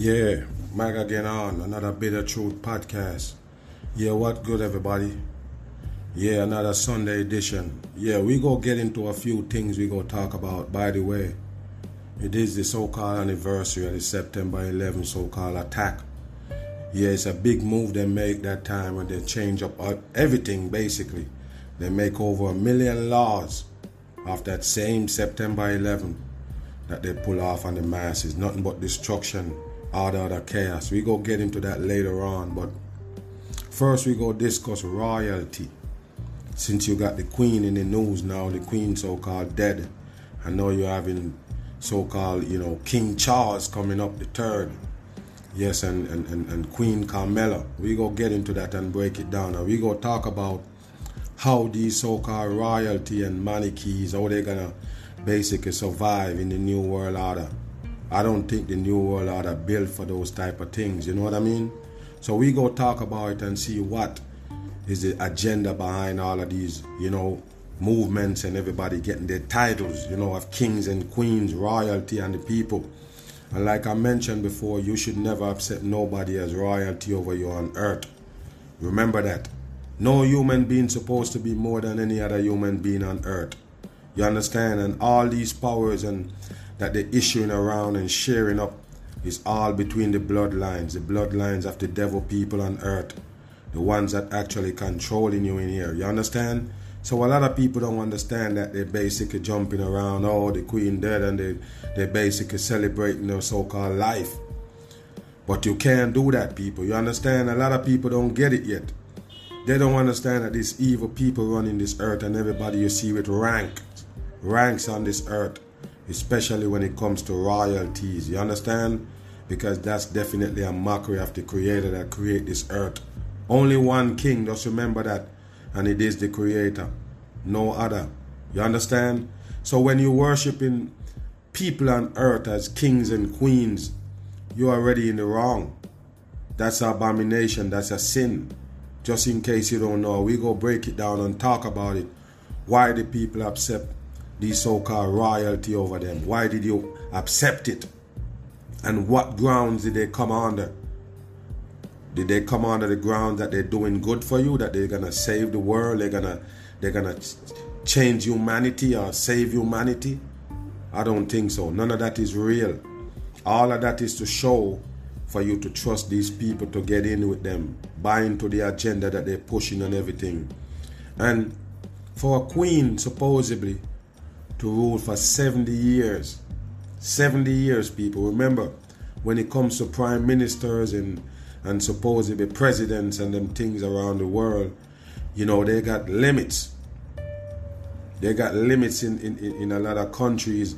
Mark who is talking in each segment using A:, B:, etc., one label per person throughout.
A: Yeah, Mike again on another Bitter Truth podcast. Yeah, what good, everybody? Yeah, another Sunday edition. Yeah, we go get into a few things we go talk about. By the way, it is the so-called anniversary of the September 11 so-called attack. Yeah, it's a big move they make that time when they change up everything basically. They make over a million laws of that same September 11 that they pull off on the masses. Nothing but destruction all the other chaos. We go get into that later on, but first we go discuss royalty. Since you got the queen in the news now, the queen so-called dead. I know you're having so-called, you know, King Charles coming up the third. Yes, and, and, and, and Queen Carmela. We go get into that and break it down. And we go talk about how these so-called royalty and monarchies, how they're gonna basically survive in the new world order. I don't think the new world order built for those type of things. You know what I mean? So we go talk about it and see what is the agenda behind all of these, you know, movements and everybody getting their titles, you know, of kings and queens, royalty and the people. And like I mentioned before, you should never upset nobody as royalty over you on earth. Remember that. No human being supposed to be more than any other human being on earth. You understand? And all these powers and that they're issuing around and sharing up is all between the bloodlines, the bloodlines of the devil people on earth, the ones that actually controlling you in here. You understand? So a lot of people don't understand that they're basically jumping around, oh, the queen dead, and they, they're basically celebrating their so-called life. But you can't do that, people. You understand? A lot of people don't get it yet. They don't understand that these evil people running this earth and everybody you see with rank, ranks on this earth especially when it comes to royalties. You understand? Because that's definitely a mockery of the creator that created this earth. Only one king, just remember that. And it is the creator. No other. You understand? So when you're worshiping people on earth as kings and queens, you're already in the wrong. That's an abomination, that's a sin. Just in case you don't know, we go break it down and talk about it. Why the people accept the so-called royalty over them? Why did you accept it? And what grounds did they come under? Did they come under the ground that they're doing good for you, that they're gonna save the world, they're gonna they're gonna change humanity or save humanity? I don't think so. None of that is real. All of that is to show for you to trust these people to get in with them, buy into the agenda that they're pushing and everything. And for a queen, supposedly, to rule for 70 years. 70 years, people. Remember, when it comes to prime ministers and, and supposedly presidents and them things around the world, you know, they got limits. They got limits in, in, in a lot of countries.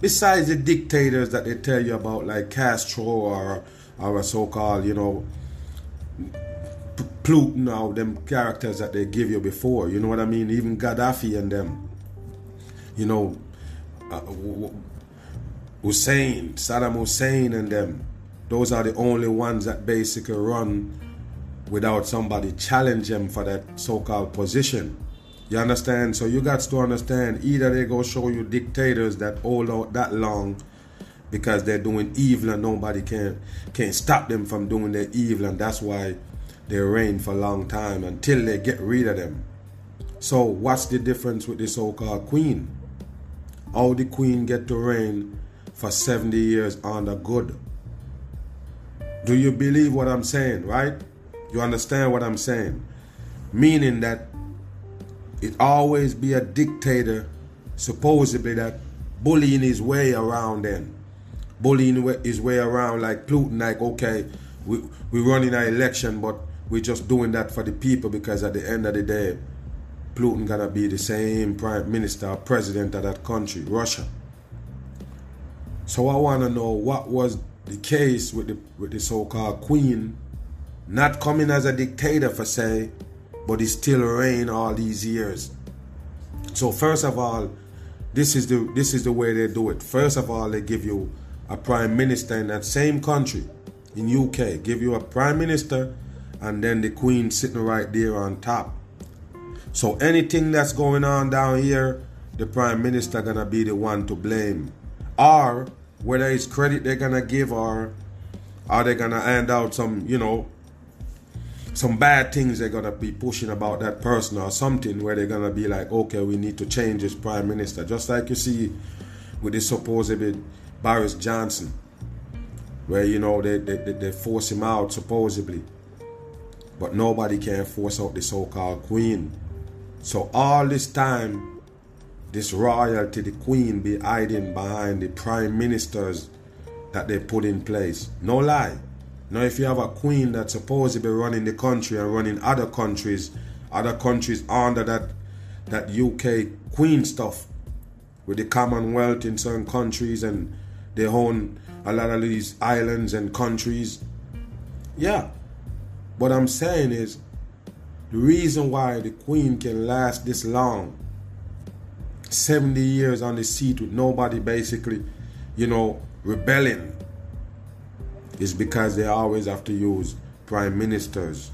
A: Besides the dictators that they tell you about, like Castro or, a so called, you know, Putin or them characters that they give you before. You know what I mean? Even Gaddafi and them you know, uh, Hussein, Saddam Hussein, and them. Those are the only ones that basically run without somebody challenge them for that so-called position. You understand? So you got to understand either they go show you dictators that hold out that long because they're doing evil and nobody can can stop them from doing their evil and that's why they reign for a long time until they get rid of them. So what's the difference with the so-called queen? How the queen get to reign for 70 years under good. Do you believe what I'm saying, right? You understand what I'm saying? Meaning that it always be a dictator, supposedly that bullying his way around then. Bullying his way around like Putin, like, okay, we, we running an election, but we're just doing that for the people because at the end of the day, Putin gonna be the same prime minister or president of that country, Russia. So I wanna know what was the case with the with the so-called queen not coming as a dictator for say, but he still reign all these years. So first of all, this is the this is the way they do it. First of all, they give you a prime minister in that same country, in UK, give you a prime minister, and then the queen sitting right there on top. So anything that's going on down here, the prime minister gonna be the one to blame, or whether it's credit they're gonna give, or are they gonna hand out some, you know, some bad things they're gonna be pushing about that person or something where they're gonna be like, okay, we need to change this prime minister, just like you see with this supposed Boris Johnson, where you know they, they, they force him out supposedly, but nobody can force out the so-called queen. So all this time, this royalty, the queen, be hiding behind the prime ministers that they put in place. No lie. Now, if you have a queen that's supposed to be running the country and running other countries, other countries under that that UK queen stuff, with the Commonwealth in certain countries and they own a lot of these islands and countries. Yeah. What I'm saying is the reason why the queen can last this long 70 years on the seat with nobody basically, you know, rebelling is because they always have to use prime ministers.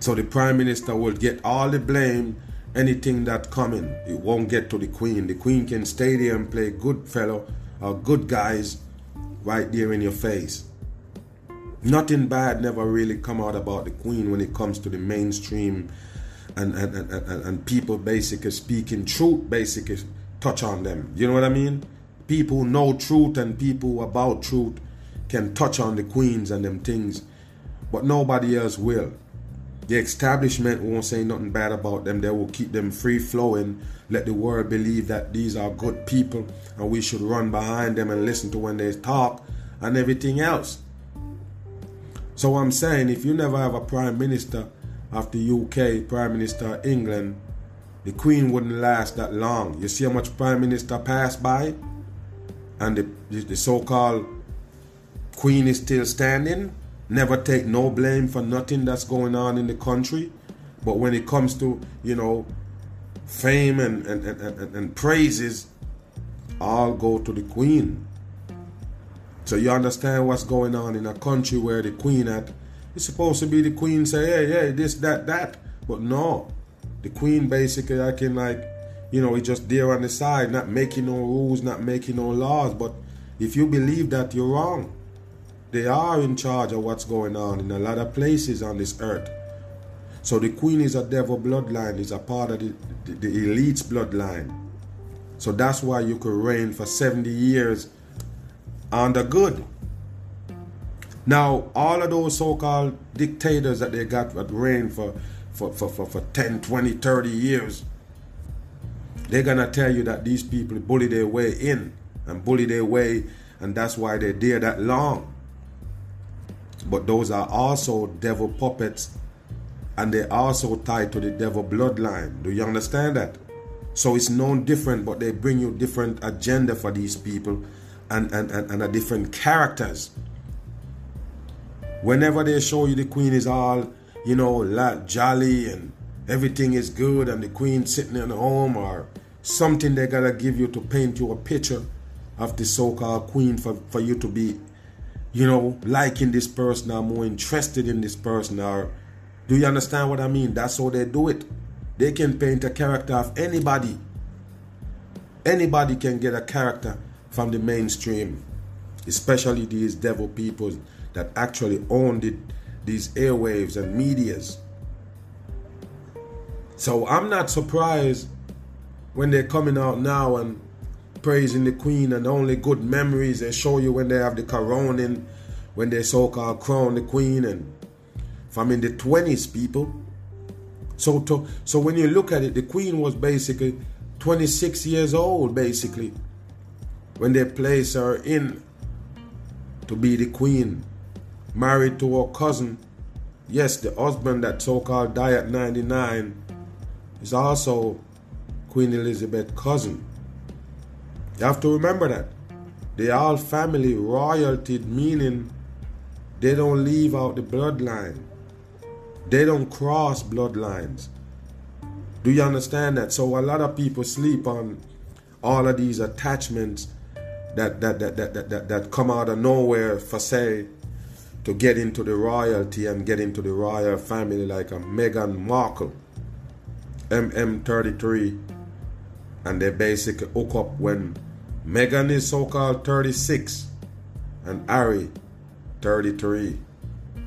A: So the prime minister will get all the blame, anything that coming. It won't get to the queen. The queen can stay there and play good fellow or good guys right there in your face. Nothing bad never really come out about the queen when it comes to the mainstream and, and, and, and, and people basically speaking truth basically touch on them. You know what I mean? People know truth and people about truth can touch on the queens and them things, but nobody else will. The establishment won't say nothing bad about them. They will keep them free flowing. Let the world believe that these are good people and we should run behind them and listen to when they talk and everything else. So I'm saying if you never have a prime minister of the UK, prime minister of England, the queen wouldn't last that long. You see how much prime minister passed by? And the, the so-called Queen is still standing, never take no blame for nothing that's going on in the country. But when it comes to, you know, fame and, and, and, and, and praises, all go to the Queen. So you understand what's going on in a country where the Queen at it's supposed to be the Queen say, hey, hey, this, that, that. But no. The Queen basically acting like, you know, it's just there on the side, not making no rules, not making no laws. But if you believe that, you're wrong. They are in charge of what's going on in a lot of places on this earth. So the queen is a devil bloodline, is a part of the, the, the elite's bloodline. So that's why you could reign for 70 years on the good. Now, all of those so called dictators that they got that reign for, for, for, for, for 10, 20, 30 years, they're going to tell you that these people bully their way in and bully their way, and that's why they're there that long. But those are also devil puppets and they're also tied to the devil bloodline. Do you understand that? So it's no different, but they bring you different agenda for these people and, and, and, and a different characters. Whenever they show you the queen is all, you know, jolly and everything is good and the queen sitting in home or something they gotta give you to paint you a picture of the so-called queen for, for you to be you know, liking this person or more interested in this person or do you understand what I mean? That's how they do it. They can paint a character of anybody. Anybody can get a character from the mainstream, especially these devil people that actually own the, these airwaves and medias. So I'm not surprised when they're coming out now and praising the queen and only good memories they show you when they have the coroning, when they so-called crown the queen and from in the 20s people. So to, so when you look at it, the queen was basically 26 years old basically when they place her in to be the queen, married to her cousin. Yes, the husband that so-called died at 99 is also Queen Elizabeth's cousin. You have to remember that. They all family royalty, meaning they don't leave out the bloodline. They don't cross bloodlines. Do you understand that? So a lot of people sleep on all of these attachments that that that that that, that, come out of nowhere for say to get into the royalty and get into the royal family like a Meghan Markle, MM33, and they basically hook up when Meghan is so-called 36 and Harry 33.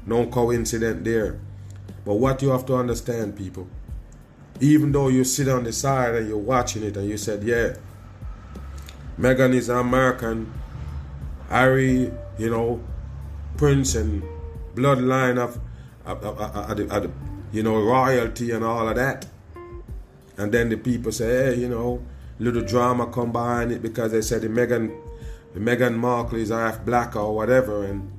A: No coincidence there. But what you have to understand, people, even though you sit on the side and you're watching it and you said, yeah, Meghan is American, Harry, you know, prince and bloodline of, of, of, of, you know, royalty and all of that. And then the people say, hey, you know, little drama come behind it because they said the Meghan, the Meghan Markle is half black or whatever, and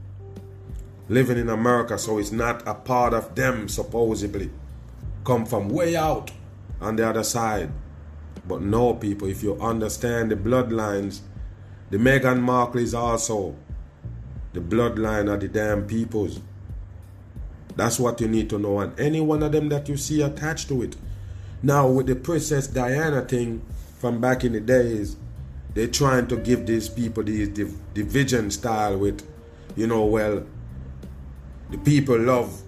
A: living in America, so it's not a part of them supposedly. Come from way out on the other side. But no, people, if you understand the bloodlines, the Meghan Markle is also the bloodline of the damn peoples. That's what you need to know. And any one of them that you see attached to it. Now, with the Princess Diana thing from back in the days, they're trying to give these people these div- division style with, you know, well, the people love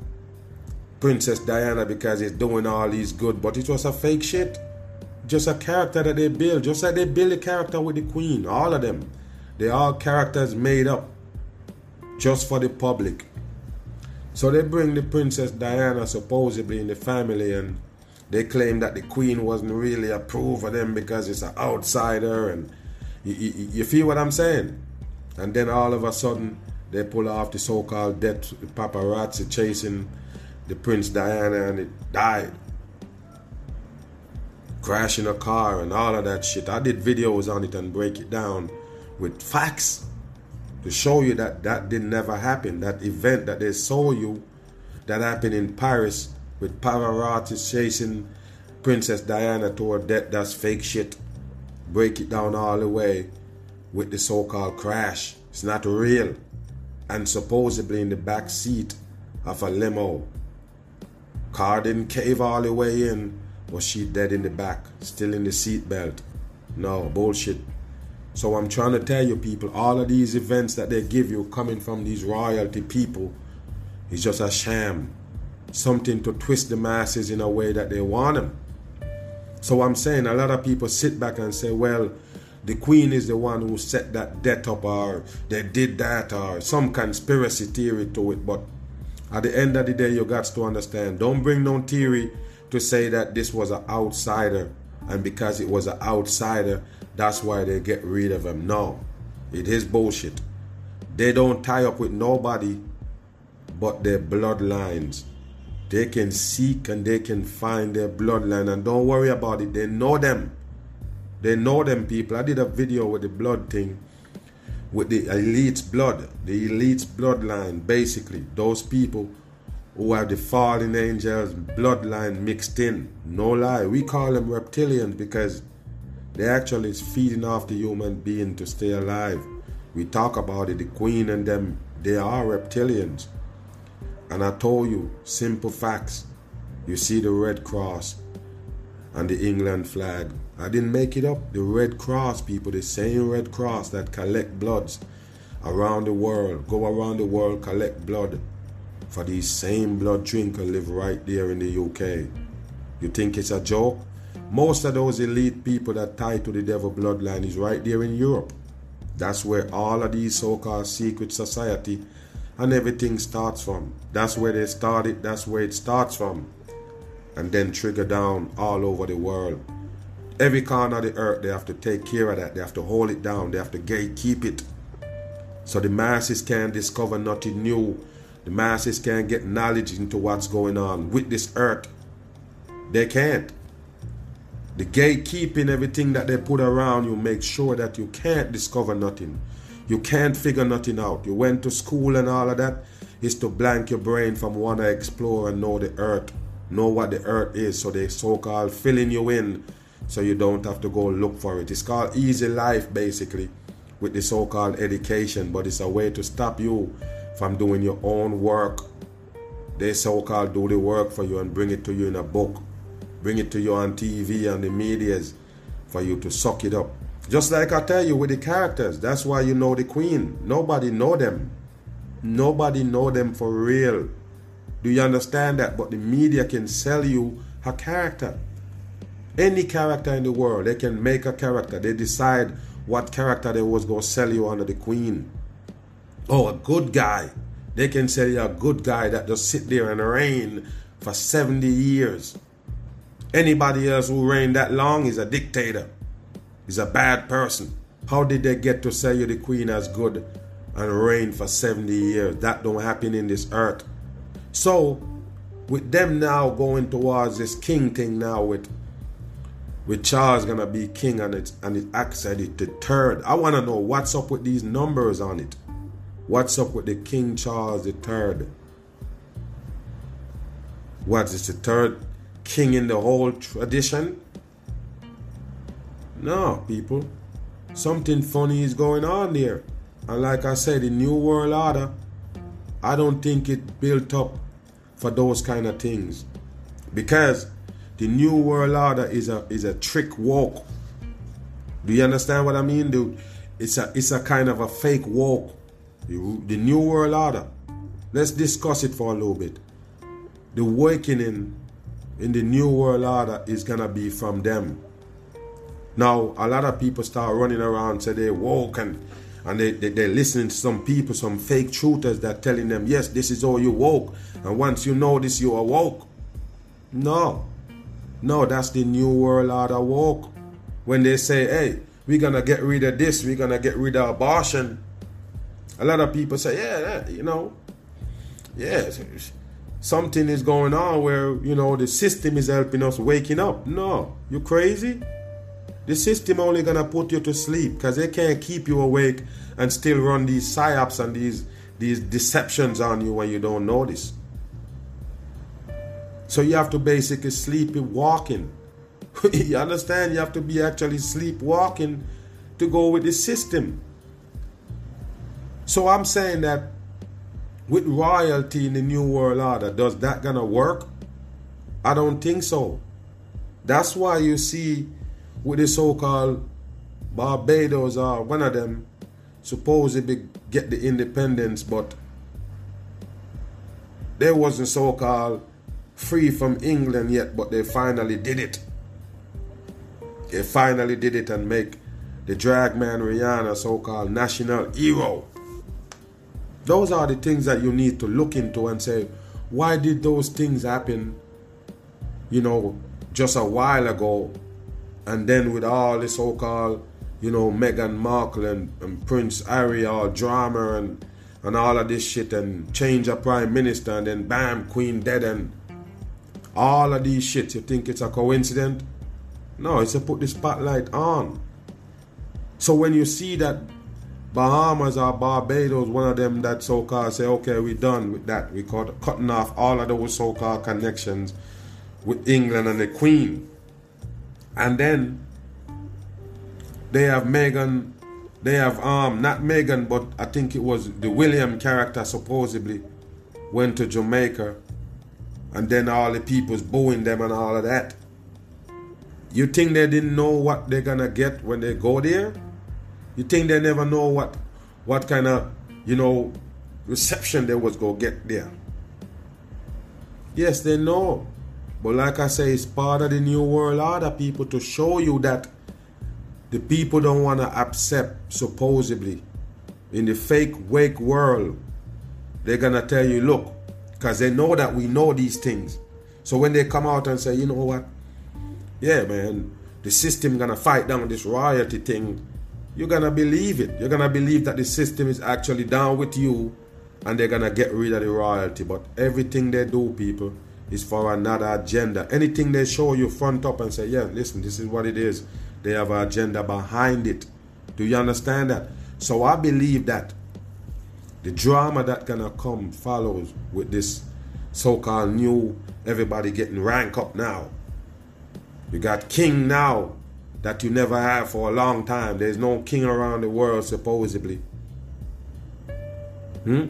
A: Princess Diana because it's doing all these good, but it was a fake shit. Just a character that they build, just like they build a character with the Queen, all of them. They are characters made up just for the public. So they bring the Princess Diana supposedly in the family and they claim that the Queen wasn't really approved of them because it's an outsider and you, you, you feel what I'm saying? And then all of a sudden they pull off the so-called death paparazzi chasing the Prince Diana and it died. Crashing a car and all of that shit. I did videos on it and break it down with facts to show you that that did never happen. That event that they saw you that happened in Paris with paparazzi chasing Princess Diana to her death, that's fake shit. Break it down all the way with the so called crash. It's not real. And supposedly in the back seat of a limo. Car didn't cave all the way in. Was she dead in the back? Still in the seat belt? No, bullshit. So I'm trying to tell you people, all of these events that they give you coming from these royalty people is just a sham. Something to twist the masses in a way that they want them. So I'm saying a lot of people sit back and say, well, the queen is the one who set that debt up or they did that or some conspiracy theory to it. But at the end of the day, you got to understand, don't bring no theory to say that this was an outsider and because it was an outsider, that's why they get rid of him. No, it is bullshit. They don't tie up with nobody but their bloodlines. They can seek and they can find their bloodline and don't worry about it. They know them. They know them people. I did a video with the blood thing with the elite's blood, the elite's bloodline, basically. Those people who have the fallen angels bloodline mixed in. No lie. We call them reptilians because they actually is feeding off the human being to stay alive. We talk about it, the queen and them, they are reptilians. And I told you, simple facts. You see the Red Cross and the England flag. I didn't make it up. The Red Cross people, the same Red Cross that collect bloods around the world, go around the world, collect blood for these same blood drinkers live right there in the UK. You think it's a joke? Most of those elite people that tie to the devil bloodline is right there in Europe. That's where all of these so-called secret society and everything starts from. That's where they started, that's where it starts from. And then trigger down all over the world. Every corner of the earth, they have to take care of that. They have to hold it down. They have to gatekeep it. So the masses can't discover nothing new. The masses can't get knowledge into what's going on with this earth. They can't. The gatekeeping, everything that they put around you, make sure that you can't discover nothing. You can't figure nothing out. You went to school and all of that is to blank your brain from want to explore and know the earth. know what the earth is. So they so called filling you in so you don't have to go look for it. It's called easy life basically with the so called education, but it's a way to stop you from doing your own work. They so called do the work for you and bring it to you in a book, bring it to you on TV and the medias for you to suck it up. Just like I tell you with the characters, that's why you know the queen. Nobody know them. Nobody know them for real. Do you understand that? But the media can sell you a character. Any character in the world, they can make a character. They decide what character they was to sell you under the queen. Oh, a good guy. They can sell you a good guy that just sit there and reign for 70 years. Anybody else who reigned that long is a dictator. Is a bad person. How did they get to sell you the queen as good and reign for 70 years? That don't happen in this earth. So, with them now going towards this king thing now with with Charles gonna be king and it and it actually the third. I wanna know what's up with these numbers on it. What's up with the King Charles third? What is the third king in the whole tradition? No, people. Something funny is going on there. And like I said, the New World Order, I don't think it built up for those kind of things. Because the New World Order is a is a trick walk. Do you understand what I mean, dude? It's a it's a kind of a fake walk. The New World Order. Let's discuss it for a little bit. The awakening in the New World Order is gonna be from them. Now, a lot of people start running around, say they woke and and they, they, they're listening to some people, some fake truthers that telling them, yes, this is all you woke. And once you know this, you are woke. No. No, that's the new world order woke. When they say, hey, we're gonna get rid of this, we're gonna get rid of abortion. A lot of people say, yeah, you know, yeah, something is going on where, you know, the system is helping us waking up. No, you crazy? The system only gonna put you to sleep because they can't keep you awake and still run these psyops and these these deceptions on you when you don't notice. So you have to basically sleep walking. you understand? You have to be actually sleepwalking to go with the system. So I'm saying that with royalty in the New World Order, does that gonna work? I don't think so. That's why you see with the so-called Barbados or one of them supposedly get the independence, but they wasn't so-called free from England yet, but they finally did it. They finally did it and make the drag man Rihanna so-called national hero. Those are the things that you need to look into and say, why did those things happen, you know, just a while ago? And then with all the so-called, you know, Meghan Markle and, and Prince Harry, all drama and and all of this shit and change a prime minister and then bam, Queen dead and all of these shit, you think it's a coincidence? No, it's to put the spotlight on. So when you see that Bahamas or Barbados, one of them that so-called say, okay, we're done with that. We cut, cutting off all of those so-called connections with England and the Queen. And then they have Meghan, they have um not Meghan, but I think it was the William character supposedly went to Jamaica and then all the people's booing them and all of that. You think they didn't know what they're gonna get when they go there? You think they never know what what kind of you know reception they was gonna get there? Yes, they know. But like I say, it's part of the new world order, people, to show you that the people don't want to accept, supposedly, in the fake wake world, they're to tell you, look, because they know that we know these things. So when they come out and say, you know what, yeah, man, the system gonna fight down this royalty thing, you're gonna believe it. You're gonna believe that the system is actually down with you, and they're gonna get rid of the royalty. But everything they do, people, is for another agenda. Anything they show you front up and say, yeah, listen, this is what it is. They have an agenda behind it. Do you understand that? So I believe that the drama that gonna come follows with this so-called new everybody getting rank up now. You got king now that you never had for a long time. There's no king around the world supposedly. Hmm?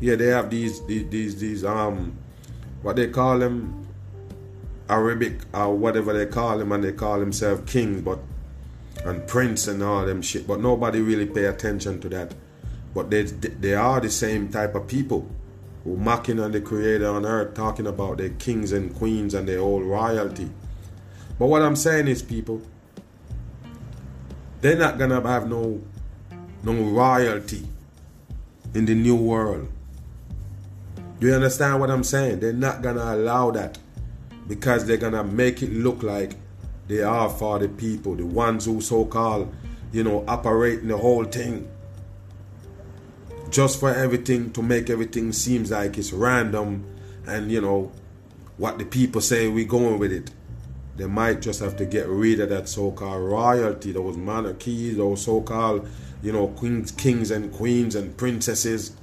A: Yeah, they have these these these, these um what they call them Arabic or whatever they call them and they call themselves kings but and prince and all them shit but nobody really pay attention to that but they they are the same type of people who mocking on the creator on earth talking about their kings and queens and their old royalty but what i'm saying is people they're not gonna have no no royalty in the new world do you understand what i'm saying they're not gonna allow that because they're gonna make it look like they are for the people, the ones who so called, you know, operating the whole thing. Just for everything to make everything seems like it's random and you know what the people say we going with it. They might just have to get rid of that so-called royalty, those monarchies, those so-called, you know, queens, kings and queens and princesses.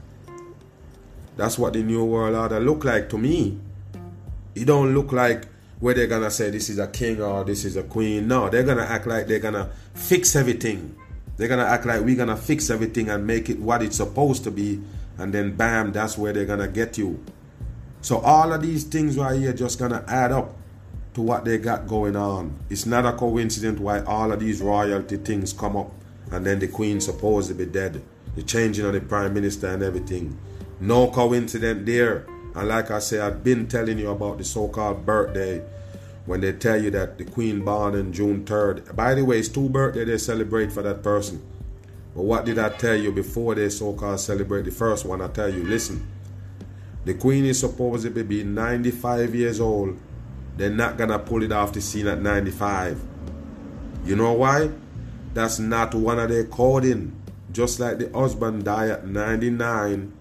A: That's what the new world order look like to me. It don't look like where they're gonna say this is a king or this is a queen. No, they're gonna act like they're gonna fix everything. They're gonna act like we're gonna fix everything and make it what it's supposed to be, and then bam, that's where they're gonna get you. So all of these things right here just gonna add up to what they got going on. It's not a coincidence why all of these royalty things come up, and then the queen supposed to be dead, the changing of the prime minister and everything. No coincidence there. And like I say, I've been telling you about the so-called birthday when they tell you that the queen born on June 3rd. By the way, it's two birthday they celebrate for that person. But what did I tell you before they so-called celebrate the first one? I tell you, listen. The queen is supposed to be 95 years old. They're not gonna pull it off the scene at 95. You know why? That's not one of their coding. Just like the husband died at 99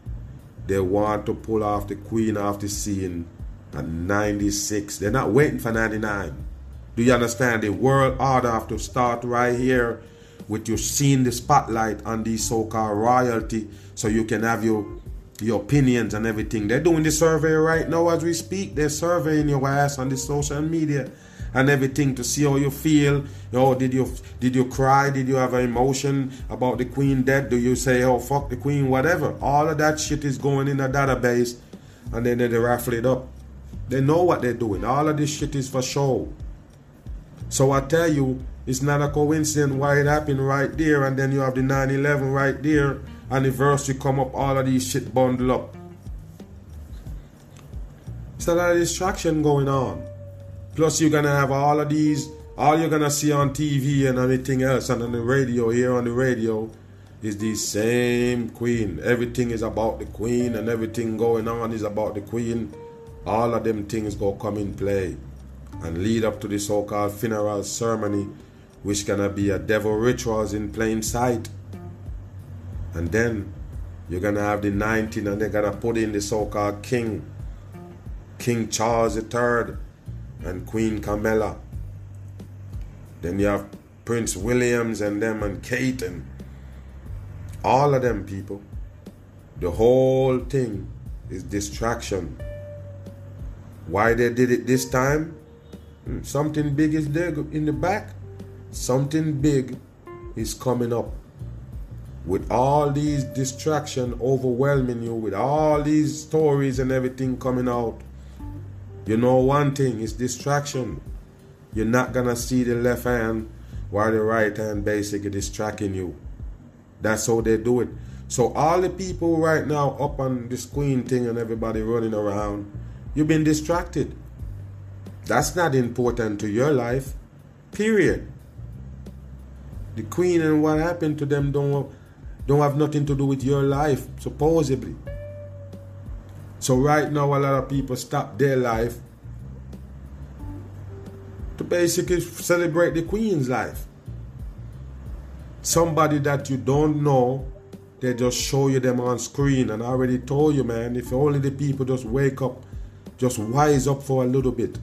A: they want to pull off the queen off the scene at 96. They're not waiting for 99. Do you understand? The world order have to start right here with you seeing the spotlight on these so-called royalty so you can have your your opinions and everything. They're doing the survey right now as we speak. They're surveying your ass on the social media and everything to see how you feel. Oh, did you did you cry? Did you have an emotion about the queen dead? Do you say, oh fuck the queen, whatever? All of that shit is going in a database, and then they raffle it up. They know what they're doing. All of this shit is for show. So I tell you, it's not a coincidence why it happened right there, and then you have the 9/11 right there, anniversary come up. All of these shit bundle up. It's a lot of distraction going on. Plus, you're gonna have all of these, all you're gonna see on TV and everything else, and on the radio, here on the radio, is the same queen. Everything is about the queen, and everything going on is about the queen. All of them things go come in play and lead up to the so called funeral ceremony, which gonna be a devil rituals in plain sight. And then you're gonna have the 19, and they're gonna put in the so called king, King Charles III and Queen Camilla. Then you have Prince Williams and them and Kate and all of them people. The whole thing is distraction. Why they did it this time? Hmm, something big is there in the back. Something big is coming up. With all these distraction overwhelming you, with all these stories and everything coming out, you know one thing, it's distraction. You're not gonna see the left hand while the right hand basically distracting you. That's how they do it. So all the people right now up on the screen thing and everybody running around, you've been distracted. That's not important to your life. Period. The queen and what happened to them don't don't have nothing to do with your life, supposedly. So right now, a lot of people stop their life to basically celebrate the Queen's life. Somebody that you don't know, they just show you them on screen. And I already told you, man, if only the people just wake up, just wise up for a little bit.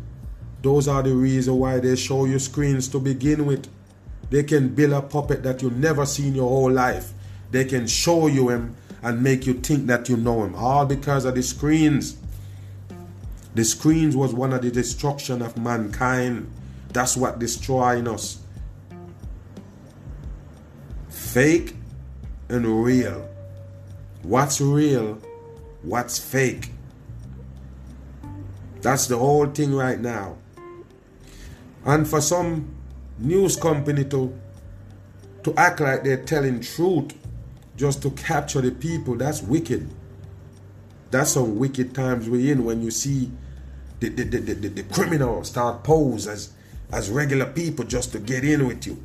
A: Those are the reason why they show you screens to begin with. They can build a puppet that you never seen your whole life. They can show you him and make you think that you know him, all because of the screens. The screens was one of the destruction of mankind. That's what destroying us. Fake and real. What's real? What's fake? That's the whole thing right now. And for some news company to to act like they're telling truth just to capture the people, that's wicked. That's some wicked times we're in when you see the, the, the, the, the criminals start pose as, as regular people just to get in with you.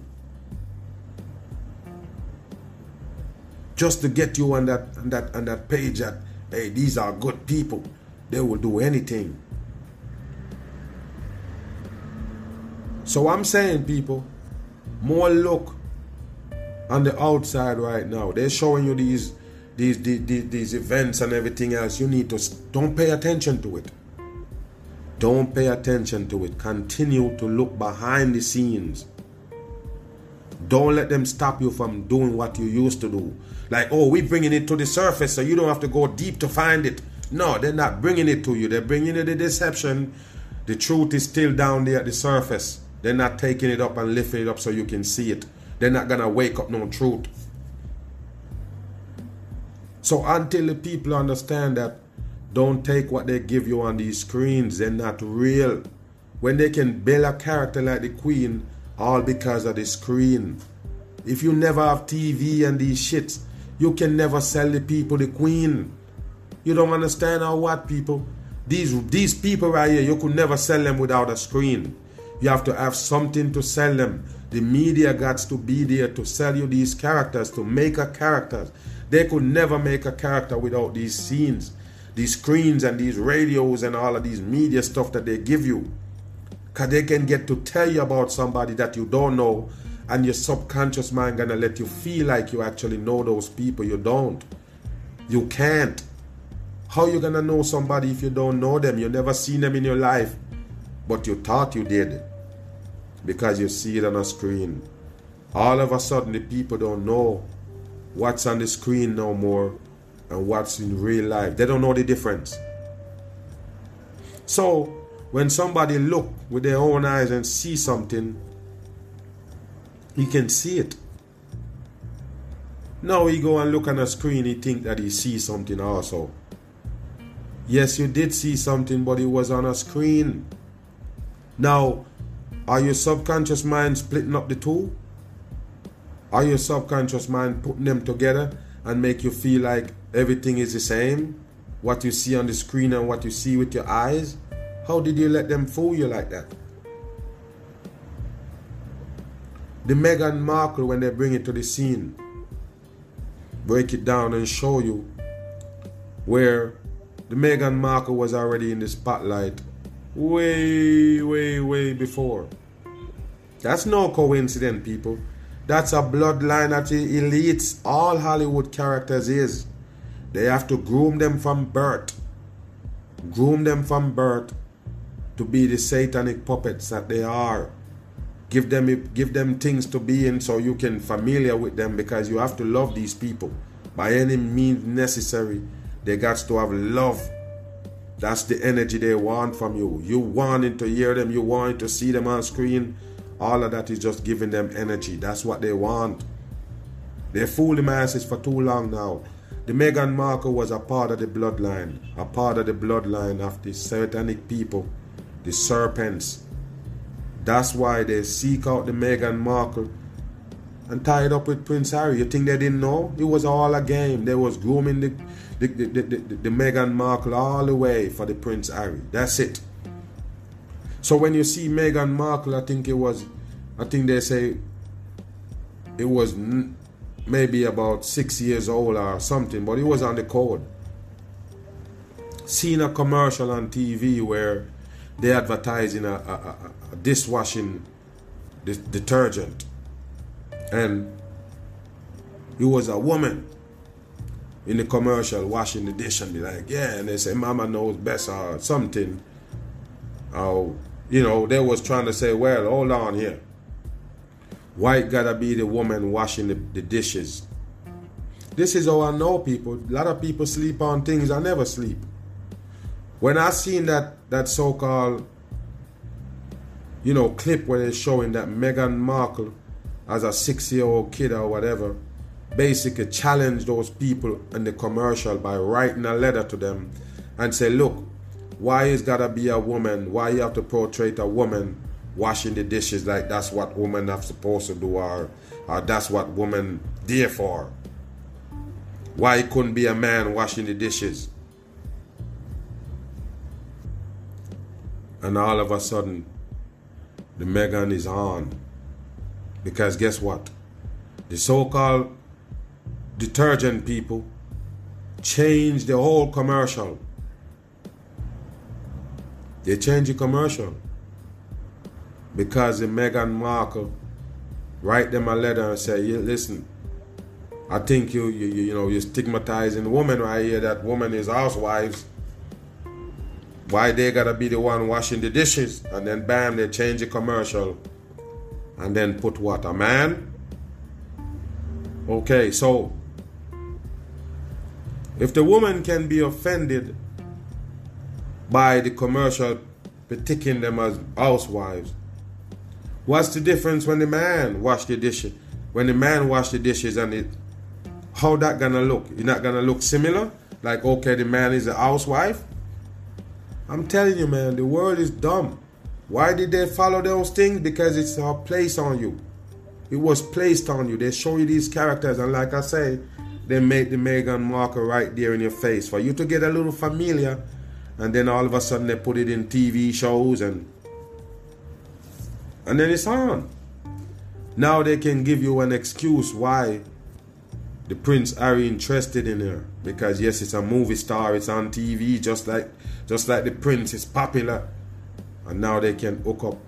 A: Just to get you on that on that on that page that hey these are good people. They will do anything. So I'm saying people, more look on the outside right now. They're showing you these these, these, these events and everything else, you need to don't pay attention to it. Don't pay attention to it. Continue to look behind the scenes. Don't let them stop you from doing what you used to do. Like, oh, we're bringing it to the surface so you don't have to go deep to find it. No, they're not bringing it to you. They're bringing you the deception. The truth is still down there at the surface. They're not taking it up and lifting it up so you can see it. They're not to wake up no truth. So until the people understand that, don't take what they give you on these screens, they're not real. When they can build a character like the Queen, all because of the screen. If you never have TV and these shits, you can never sell the people the Queen. You don't understand how what people? These these people right here, you could never sell them without a screen. You have to have something to sell them. The media got to be there to sell you these characters, to make a character. They could never make a character without these scenes, these screens, and these radios, and all of these media stuff that they give you. Because they can get to tell you about somebody that you don't know, and your subconscious mind gonna let you feel like you actually know those people. You don't. You can't. How you gonna know somebody if you don't know them? You never seen them in your life, but you thought you did because you see it on a screen. All of a sudden, the people don't know what's on the screen no more and what's in real life. They don't know the difference. So when somebody look with their own eyes and see something, he can see it. Now he go and look on a screen, he think that he sees something also. Yes, you did see something, but it was on a screen. Now, are your subconscious mind splitting up the two? Are your subconscious mind putting them together and make you feel like everything is the same? What you see on the screen and what you see with your eyes? How did you let them fool you like that? The Meghan Markle, when they bring it to the scene, break it down and show you where the Meghan Markle was already in the spotlight way, way, way before. That's no coincidence, people. That's a bloodline that elites, all Hollywood characters is. They have to groom them from birth. Groom them from birth to be the satanic puppets that they are. Give them give them things to be in so you can familiar with them because you have to love these people by any means necessary. They got to have love. That's the energy they want from you. You wanting to hear them, you wanting to see them on screen all of that is just giving them energy. That's what they want. They fooled the masses for too long now. The Meghan Markle was a part of the bloodline, a part of the bloodline of the satanic people, the serpents. That's why they seek out the Meghan Markle and tied up with Prince Harry. You think they didn't know? It was all a game. They was grooming the the, the, the, the, the Meghan Markle all the way for the Prince Harry. That's it. So when you see Meghan Markle, I think it was, I think they say it was maybe about six years old or something, but it was on the code. Seen a commercial on TV where they advertising a, a, a dishwashing detergent, and it was a woman in the commercial washing the dish and be like, yeah, and they say, Mama knows best or something. Oh, you know, they was trying to say, well, hold on here. White gotta be the woman washing the, the dishes. This is how I know people. A lot of people sleep on things I never sleep. When I seen that that so-called, you know, clip where they're showing that Meghan Markle, as a six-year-old kid or whatever, basically challenge those people in the commercial by writing a letter to them and say, look, why is gotta be a woman? Why you have to portray a woman washing the dishes like that's what women are supposed to do or, or that's what women there for? Why it couldn't be a man washing the dishes? And all of a sudden, the Meghan is on. Because guess what? The so called detergent people changed the whole commercial they changed the commercial because the Meghan Markle write them a letter and say, yeah, listen, I think you, you you know you're stigmatizing women right here. That woman is housewives. Why they gotta be the one washing the dishes? And then bam, they change the commercial, and then put what a man. Okay, so if the woman can be offended by the commercial picking them as housewives. What's the difference when the man wash the dishes? When the man wash the dishes and it, how that gonna look? You're not gonna look similar? Like okay, the man is a housewife. I'm telling you, man, the world is dumb. Why did they follow those things? Because it's a place on you. It was placed on you. They show you these characters, and like I say, they make the Meghan Markle right there in your face for you to get a little familiar and then all of a sudden they put it in TV shows and and then it's on. Now they can give you an excuse why the prince are interested in her because yes, it's a movie star, it's on TV, just like just like the prince is popular, and now they can hook up,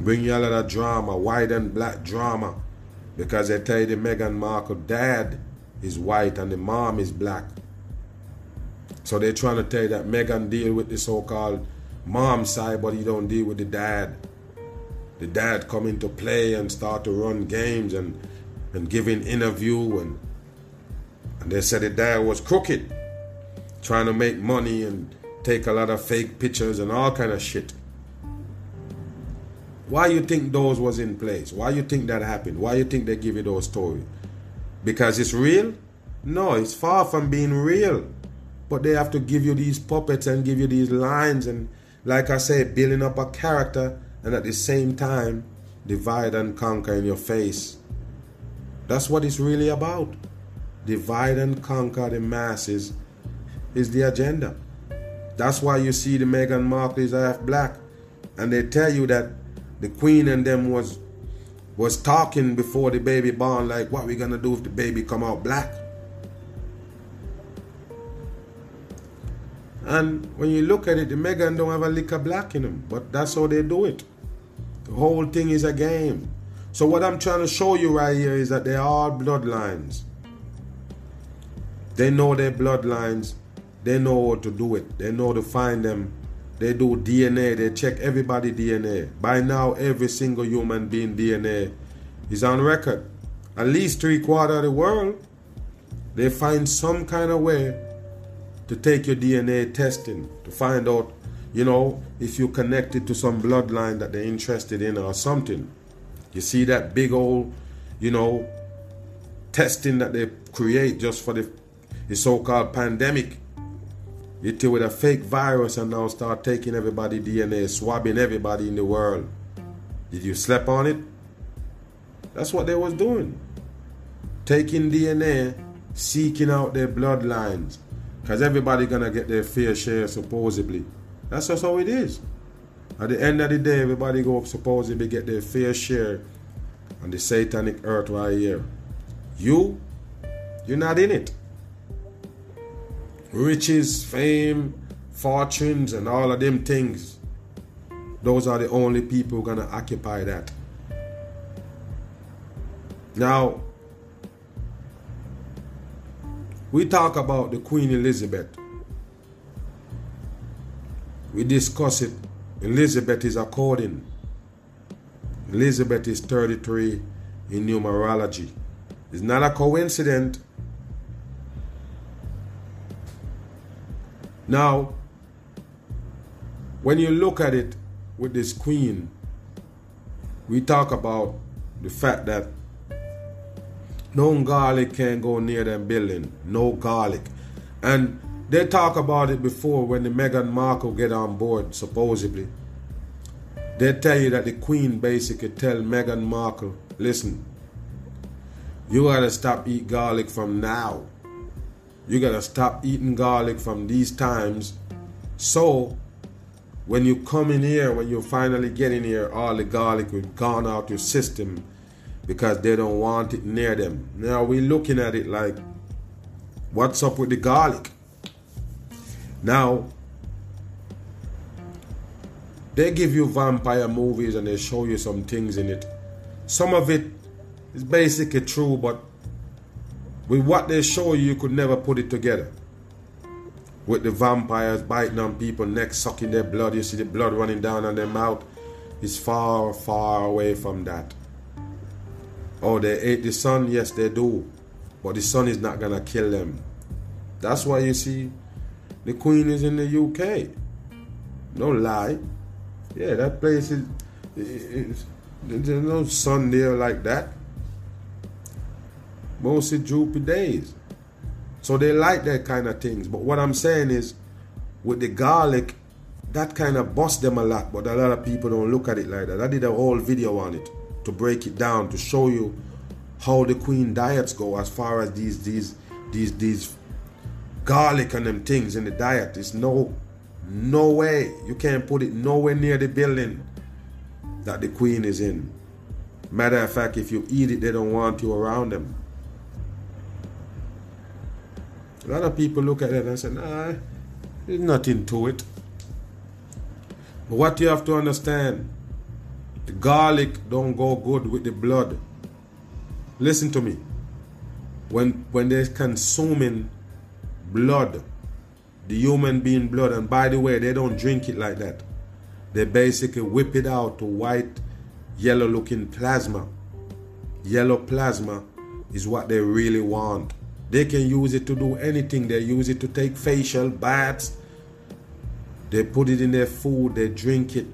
A: bring you a lot of drama, white and black drama, because they tell you the Meghan Markle dad is white and the mom is black. So they're trying to tell you that Meghan deal with the so-called mom side, but he don't deal with the dad. The dad come into play and start to run games and and giving interview and and they said the dad was crooked, trying to make money and take a lot of fake pictures and all kind of shit. Why you think those was in place? Why you think that happened? Why you think they give you those stories? Because it's real? No, it's far from being real. But they have to give you these puppets and give you these lines and, like I say, building up a character and at the same time divide and conquer in your face. That's what it's really about. Divide and conquer the masses is the agenda. That's why you see the Meghan Markle is half black. And they tell you that the Queen and them was was talking before the baby born, like what we gonna do if the baby come out black. And when you look at it, the Meghan don't have a lick of black in them, but that's how they do it. The whole thing is a game. So what I'm trying to show you right here is that they are bloodlines. They know their bloodlines. They know how to do it. They know to find them. They do DNA. They check everybody DNA. By now, every single human being DNA is on record. At least three quarter of the world. They find some kind of way to take your DNA testing to find out, you know, if you're connected to some bloodline that they're interested in or something. You see that big old, you know, testing that they create just for the, the so-called pandemic. You deal with a fake virus and now start taking everybody DNA, swabbing everybody in the world. Did you sleep on it? That's what they was doing. Taking DNA, seeking out their bloodlines, because everybody gonna get their fair share supposedly. That's just how it is. At the end of the day, everybody go supposedly get their fair share on the satanic earth right here. You, you're not in it. Riches, fame, fortunes, and all of them things. Those are the only people gonna occupy that. Now, we talk about the Queen Elizabeth. We discuss it. Elizabeth is according. Elizabeth is 33 in numerology. It's not a coincidence. Now, when you look at it with this queen, we talk about the fact that no garlic can go near them building. No garlic. And they talk about it before when the Meghan Markle get on board, supposedly. They tell you that the Queen basically tell Meghan Markle, listen, you gotta stop eat garlic from now. You gotta stop eating garlic from these times. So when you come in here, when you finally get in here, all the garlic will gone out your system because they don't want it near them. Now we're looking at it like, what's up with the garlic? Now, they give you vampire movies and they show you some things in it. Some of it is basically true, but with what they show you, you could never put it together. With the vampires biting on people's necks, sucking their blood, you see the blood running down on their mouth. It's far, far away from that. Oh, they ate the sun? Yes, they do. But the sun is not to kill them. That's why you see the Queen is in the UK. No lie. Yeah, that place is. is there's no sun there like that. Mostly droopy days. So they like that kind of things. But what I'm saying is, with the garlic, that kind of bust them a lot. But a lot of people don't look at it like that. I did a whole video on it to break it down to show you how the queen diets go as far as these these these these garlic and them things in the diet. It's no, no way. You can't put it nowhere near the building that the queen is in. Matter of fact, if you eat it, they don't want you around them. A lot of people look at it and say, nah, there's nothing to it. But what you have to understand, the garlic don't go good with the blood. Listen to me. When when they're consuming blood, the human being blood. And by the way, they don't drink it like that. They basically whip it out to white, yellow looking plasma. Yellow plasma is what they really want. They can use it to do anything. They use it to take facial baths. They put it in their food. They drink it.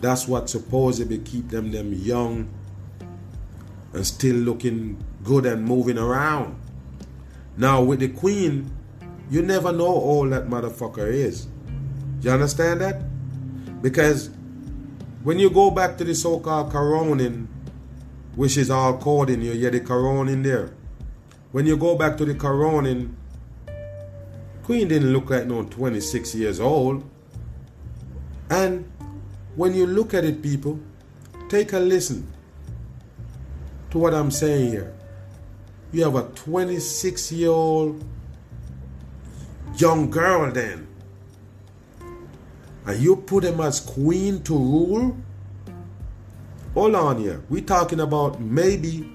A: That's what supposedly keep them them young and still looking good and moving around. Now with the queen, you never know all that motherfucker is. You understand that? Because when you go back to the so-called coroning, which is all coding, you hear the coroning there. When you go back to the coroning, Queen didn't look like no 26 years old. And when you look at it, people, take a listen to what I'm saying here you have a 26 year old young girl then and you put him as queen to rule hold on here. We talking about maybe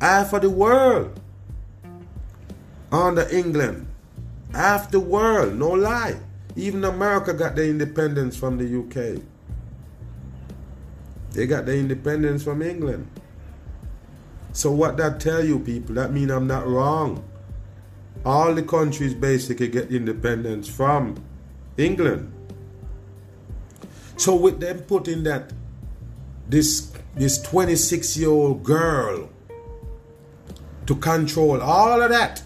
A: half of the world under england. Half the world no lie. Even america got their independence from the uk they got their independence from england. So what that tell you people, that mean I'm not wrong. All the countries basically get independence from England. So with them putting that this this 26 year old girl to control all of that,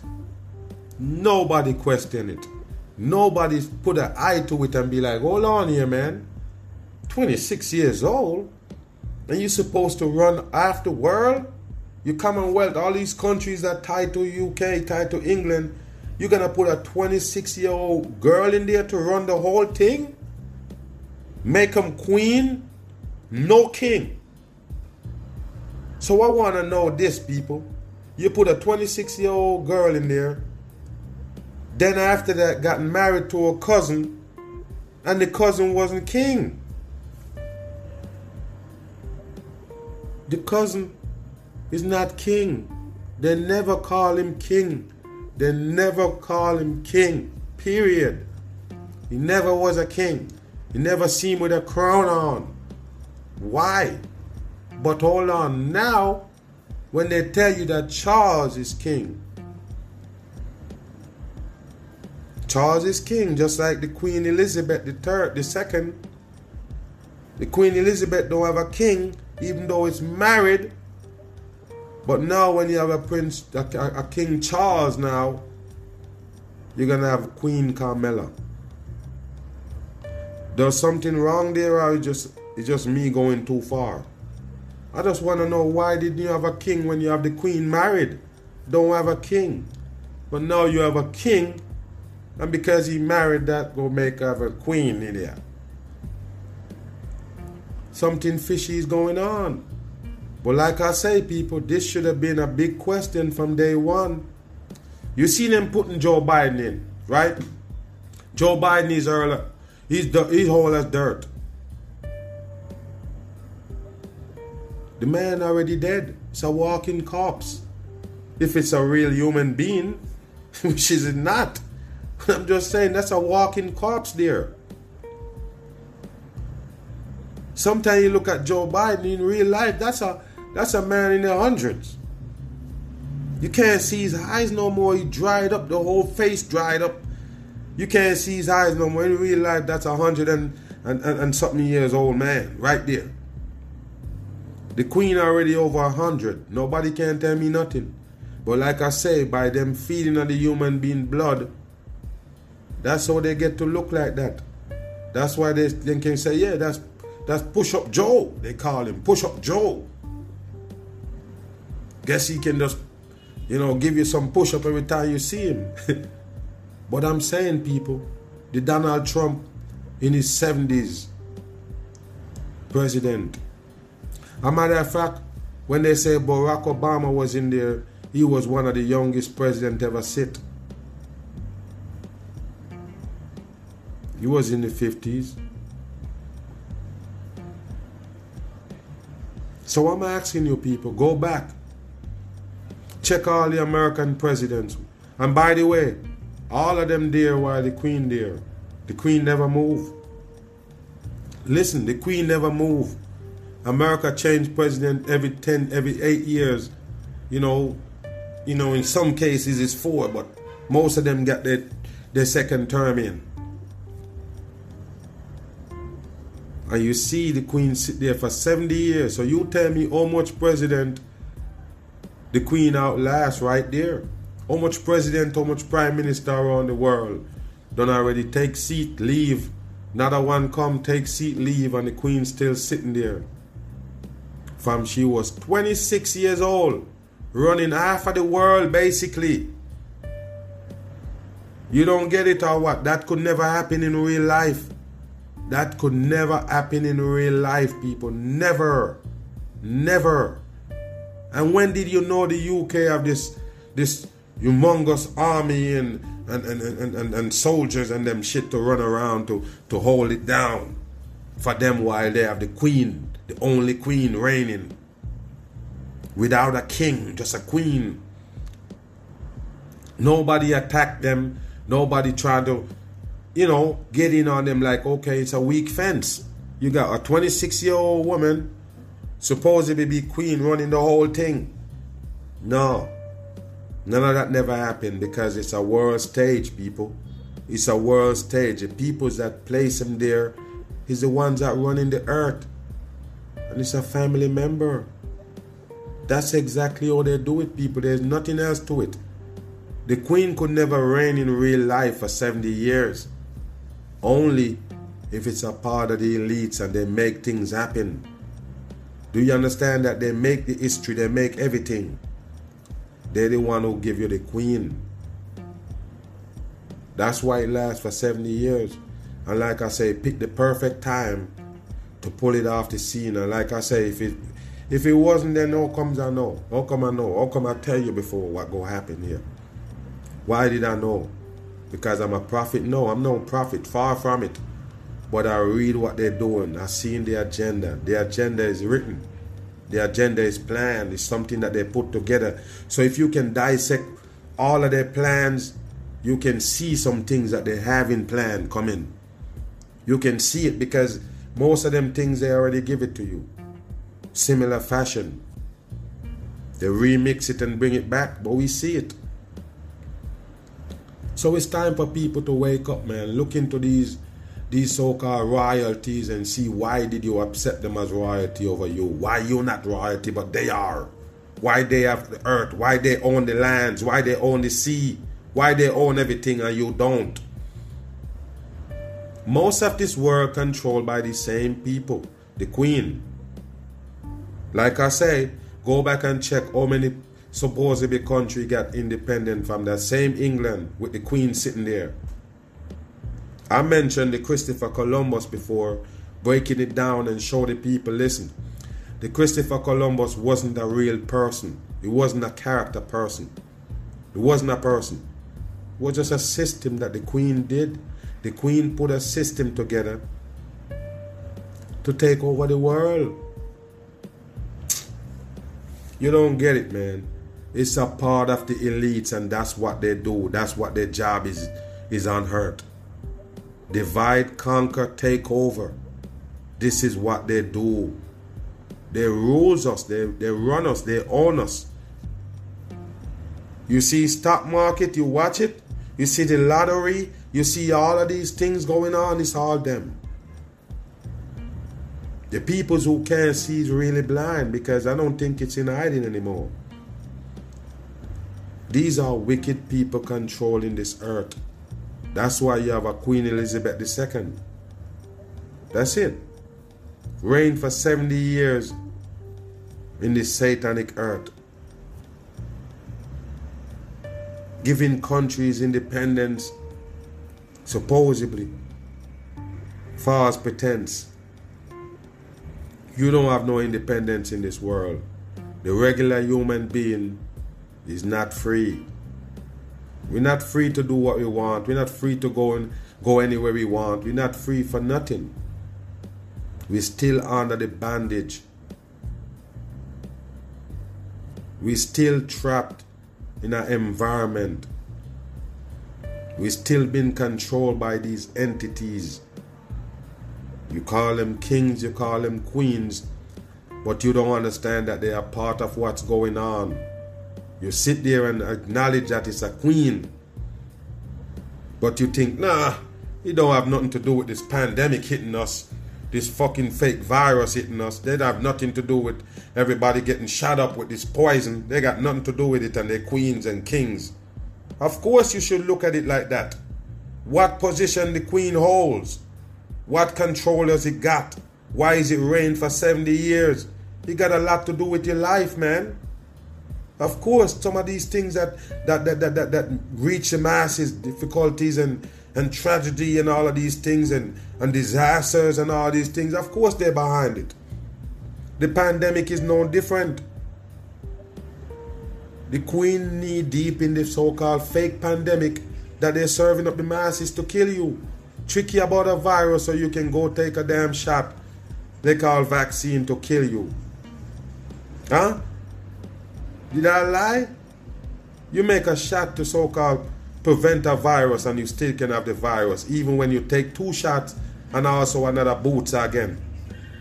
A: nobody question it. Nobody put an eye to it and be like, hold on here, man. 26 years old, and you're supposed to run after world? You Commonwealth, all these countries that tied to UK, tied to England, you're gonna put a 26 year old girl in there to run the whole thing? Make them queen? No king. So I wanna know this, people. You put a 26 year old girl in there, then after that, got married to a cousin, and the cousin wasn't king. The cousin is not king. They never call him king. They never call him king. Period. He never was a king. You never see him with a crown on. Why? But hold on, now, when they tell you that Charles is king, Charles is king, just like the Queen Elizabeth the third, the second. The Queen Elizabeth don't have a king, even though it's married. But now, when you have a prince, a, a King Charles now, you're gonna have Queen Carmela. There's something wrong there, or just it's just me going too far. I just want to know why didn't you have a king when you have the queen married? Don't have a king. But now you have a king, and because he married that, go make have a queen in there. Something fishy is going on. But like I say, people, this should have been a big question from day one. You see them putting Joe Biden in, right? Joe Biden is early. He's the he's whole as dirt. The man already dead. It's a walking corpse. If it's a real human being, which is it not. I'm just saying that's a walking corpse there. Sometimes you look at Joe Biden in real life, that's a that's a man in the hundreds. You can't see his eyes no more. He dried up, the whole face dried up. You can't see his eyes no more. In real life, that's a hundred and, and, and, and something years old man right there. The queen already over a hundred. Nobody can tell me nothing. But like I say, by them feeding on the human being blood, that's how they get to look like that. That's why they, they can say, yeah, that's that's push up Joe. They call him push up Joe. Guess he can just, you know, give you some push up every time you see him. but I'm saying, people, the Donald Trump in his 70s president. A matter of fact, when they say Barack Obama was in there, he was one of the youngest president ever sit. He was in the 50s. So I'm asking you people, go back. Check all the American presidents. And by the way, all of them there while the queen there. The queen never moved. Listen, the queen never moved. America changed president every 10, every 8 years. You know, you know, in some cases it's 4, but most of them got their, their second term in. And you see the queen sit there for 70 years. So you tell me how much president the queen outlasts right there. How much president, how much prime minister around the world don't already take seat, leave. Another one come, take seat, leave, and the queen still sitting there. She was 26 years old, running half of the world basically. You don't get it or what? That could never happen in real life. That could never happen in real life, people. Never. Never. And when did you know the UK have this this humongous army and and, and, and, and, and soldiers and them shit to run around to, to hold it down for them while they have the queen, the only queen reigning. Without a king, just a queen. Nobody attacked them. Nobody tried to you know, get in on them like, okay, it's a weak fence. You got a 26 year old woman, supposedly be queen, running the whole thing. No, none of that never happened because it's a world stage, people. It's a world stage. The peoples that place him there is the ones that running the earth. It's a family member. That's exactly how they do it, people. There's nothing else to it. The queen could never reign in real life for 70 years only if it's a part of the elites and they make things happen. Do you understand that they make the history, they make everything? They're the one who give you the queen. That's why it lasts for 70 years. And like I say, pick the perfect time to pull it off the scene. And like I say, if it if it wasn't, then how comes I know? How come I know? How come I tell you before what go happen here? Why did I know? because I'm a prophet. No, I'm no prophet, far from it. But I read what they're doing. I see in the agenda. The agenda is written. The agenda is planned. It's something that they put together. So if you can dissect all of their plans, you can see some things that they have in plan coming. You can see it because most of them things they already give it to you. Similar fashion. They remix it and bring it back, but we see it. So it's time for people to wake up, man. Look into these these so-called royalties and see why did you accept them as royalty over you? Why you not royalty, but they are? Why they have the earth? Why they own the lands? Why they own the sea? Why they own everything and you don't? Most of this world controlled by the same people, the queen. Like I say, go back and check how many supposedly country got independent from that same England with the queen sitting there. I mentioned the Christopher Columbus before, breaking it down and show the people listen, the Christopher Columbus wasn't a real person. He wasn't a character person. He wasn't a person. It was just a system that the Queen did. The Queen put a system together to take over the world. You don't get it, man. It's a part of the elites, and that's what they do. That's what their job is is unhurt. Divide, conquer, take over. This is what they do. They rules us, they, they run us, they own us. You see stock market, you watch it, you see the lottery, you see all of these things going on, it's all them. The people who can't see is really blind because I don't think it's in hiding anymore. These are wicked people controlling this earth. That's why you have a Queen Elizabeth II. That's it. Reigned for 70 years in this satanic earth. Giving countries independence, supposedly, false pretense. You don't have no independence in this world. The regular human being is not free. We're not free to do what we want. We're not free to go and go anywhere we want. We're not free for nothing. We're still under the bandage. We're still trapped in an environment. We're still being controlled by these entities. You call them kings, you call them queens, but you don't understand that they are part of what's going on. You sit there and acknowledge that it's a queen. But you think, nah, it don't have nothing to do with this pandemic hitting us, this fucking fake virus hitting us. They don't have nothing to do with everybody getting shot up with this poison. They got nothing to do with it and they're queens and kings. Of course you should look at it like that. What position the queen holds? What control has it got? Why is it reigned for 70 years? It got a lot to do with your life, man. Of course, some of these things that that that that, that, that reach the masses, difficulties and and tragedy and all of these things and, and disasters and all these things, of course they're behind it. The pandemic is no different. The queen knee deep in the so-called fake pandemic that they're serving up the masses to kill you. Tricky about a virus so you can go take a damn shot they call vaccine to kill you. Huh? Did I lie? You make a shot to so called prevent a virus and you still can have the virus, even when you take two shots and also another boots again.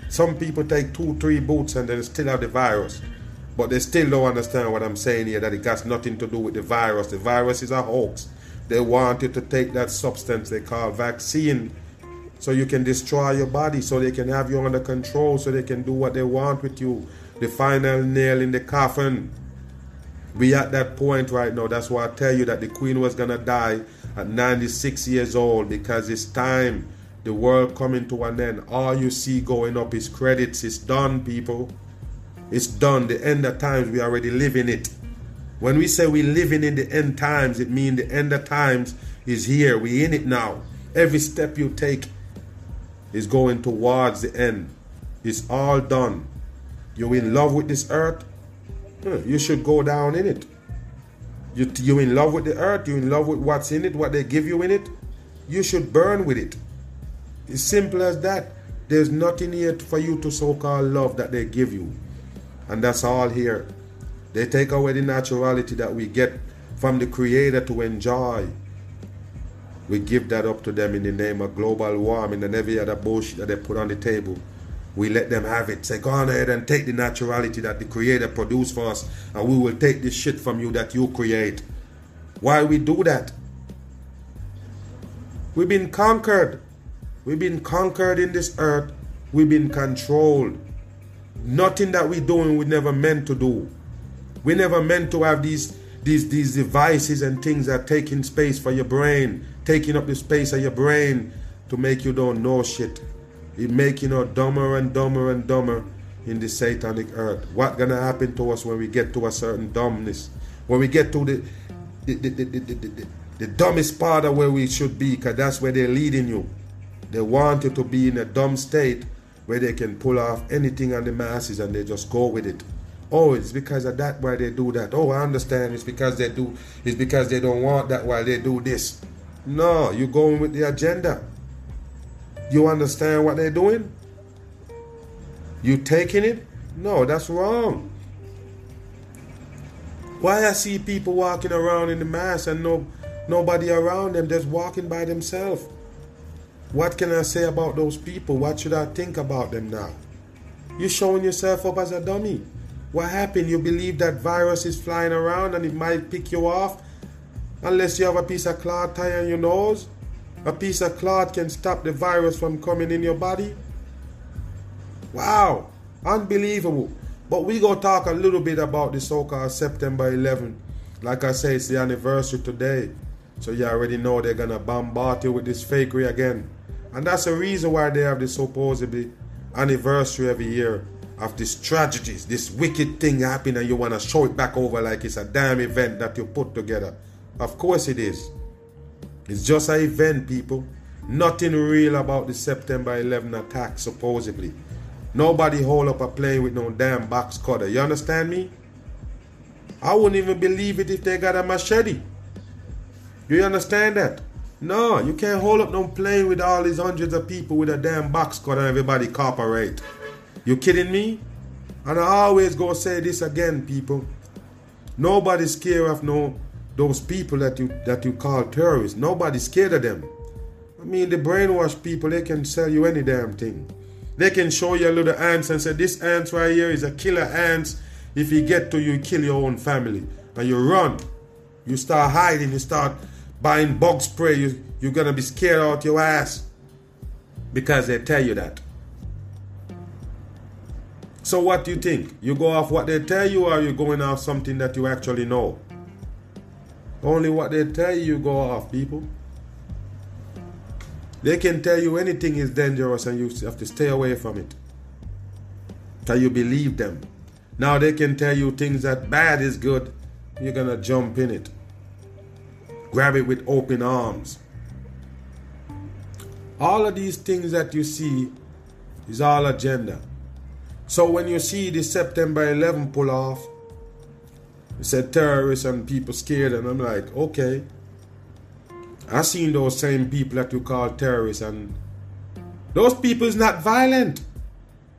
A: Some people take two, three boots and then still have the virus. But they still don't understand what I'm saying here that it has nothing to do with the virus. The virus is a hoax. They want you to take that substance they call vaccine so you can destroy your body, so they can have you under control, so they can do what they want with you. The final nail in the coffin. We at that point right now. That's why I tell you that the queen was gonna die at 96 years old because it's time. The world coming to an end. All you see going up is credits. It's done, people. It's done. The end of times we already live in it. When we say we living in the end times, it means the end of times is here. We in it now. Every step you take is going towards the end. It's all done. You're in love with this earth? You should go down in it. You, you in love with the earth, You're in love with what's in it, what they give you in it. You should burn with it. It's simple as that. There's nothing here for you to so called love that they give you. And that's all here. They take away the naturality that we get from the Creator to enjoy. We give that up to them in the name of global warming and every other bullshit that they put on the table we let them have it. Say, go on ahead and take the naturality that the Creator produced for us, and we will take this shit from you that you create. Why we do that? We've been conquered. We've been conquered in this earth. We've been controlled. Nothing that we're doing we never meant to do. We never meant to have these these these devices and things that are taking space for your brain, taking up the space of your brain to make you don't know shit. It you know dumber and dumber and dumber in the satanic earth. What gonna happen to us when we get to a certain dumbness? When we get to the the, the, the, the, the, the dumbest part of where we should be, because that's where they're leading you. They want you to be in a dumb state where they can pull off anything on the masses and they just go with it. Oh, it's because of that why they do that. Oh, I understand. It's because they do. It's because they don't want that why they do this. No, you're going with the agenda. You understand what they're doing? You taking it? No, that's wrong. Why I see people walking around in the mass and no nobody around them just walking by themselves? What can I say about those people? What should I think about them now? You're showing yourself up as a dummy. What happened? You believe that virus is flying around and it might pick you off? Unless you have a piece of cloth tie on your nose? A piece of cloth can stop the virus from coming in your body? Wow, unbelievable. But we go talk a little bit about the so-called September 11. Like I say, it's the anniversary today. So you already know they're gonna bombard you with this fakery again. And that's the reason why they have this supposedly anniversary every year of these tragedies, this wicked thing happening, and you want to show it back over like it's a damn event that you put together. Of course it is. It's just an event, people. Nothing real about the September 11 attack, supposedly. Nobody hold up a plane with no damn box cutter. You understand me? I wouldn't even believe it if they got a machete. Do you understand that? No, you can't hold up no plane with all these hundreds of people with a damn box cutter and everybody cooperate. You kidding me? And I always go say this again, people. Nobody's scared of no those people that you that you call terrorists. Nobody's scared of them. I mean, the brainwashed people, they can sell you any damn thing. They can show you a little ants and say, this ant right here is a killer ant. If he get to you kill your own family. And you run. You start hiding. You start buying bug spray. You, you're going to be scared out your ass. Because they tell you that. So what do you think? You go off what they tell you or you going off something that you actually know? Only what they tell you, you go off, people. They can tell you anything is dangerous and you have to stay away from it. Till you believe them. Now they can tell you things that bad is good, you're gonna jump in it. Grab it with open arms. All of these things that you see is all agenda. So when you see the September 11 pull off, you said terrorists and people scared, and I'm like, okay. I seen those same people that you call terrorists, and those people is not violent.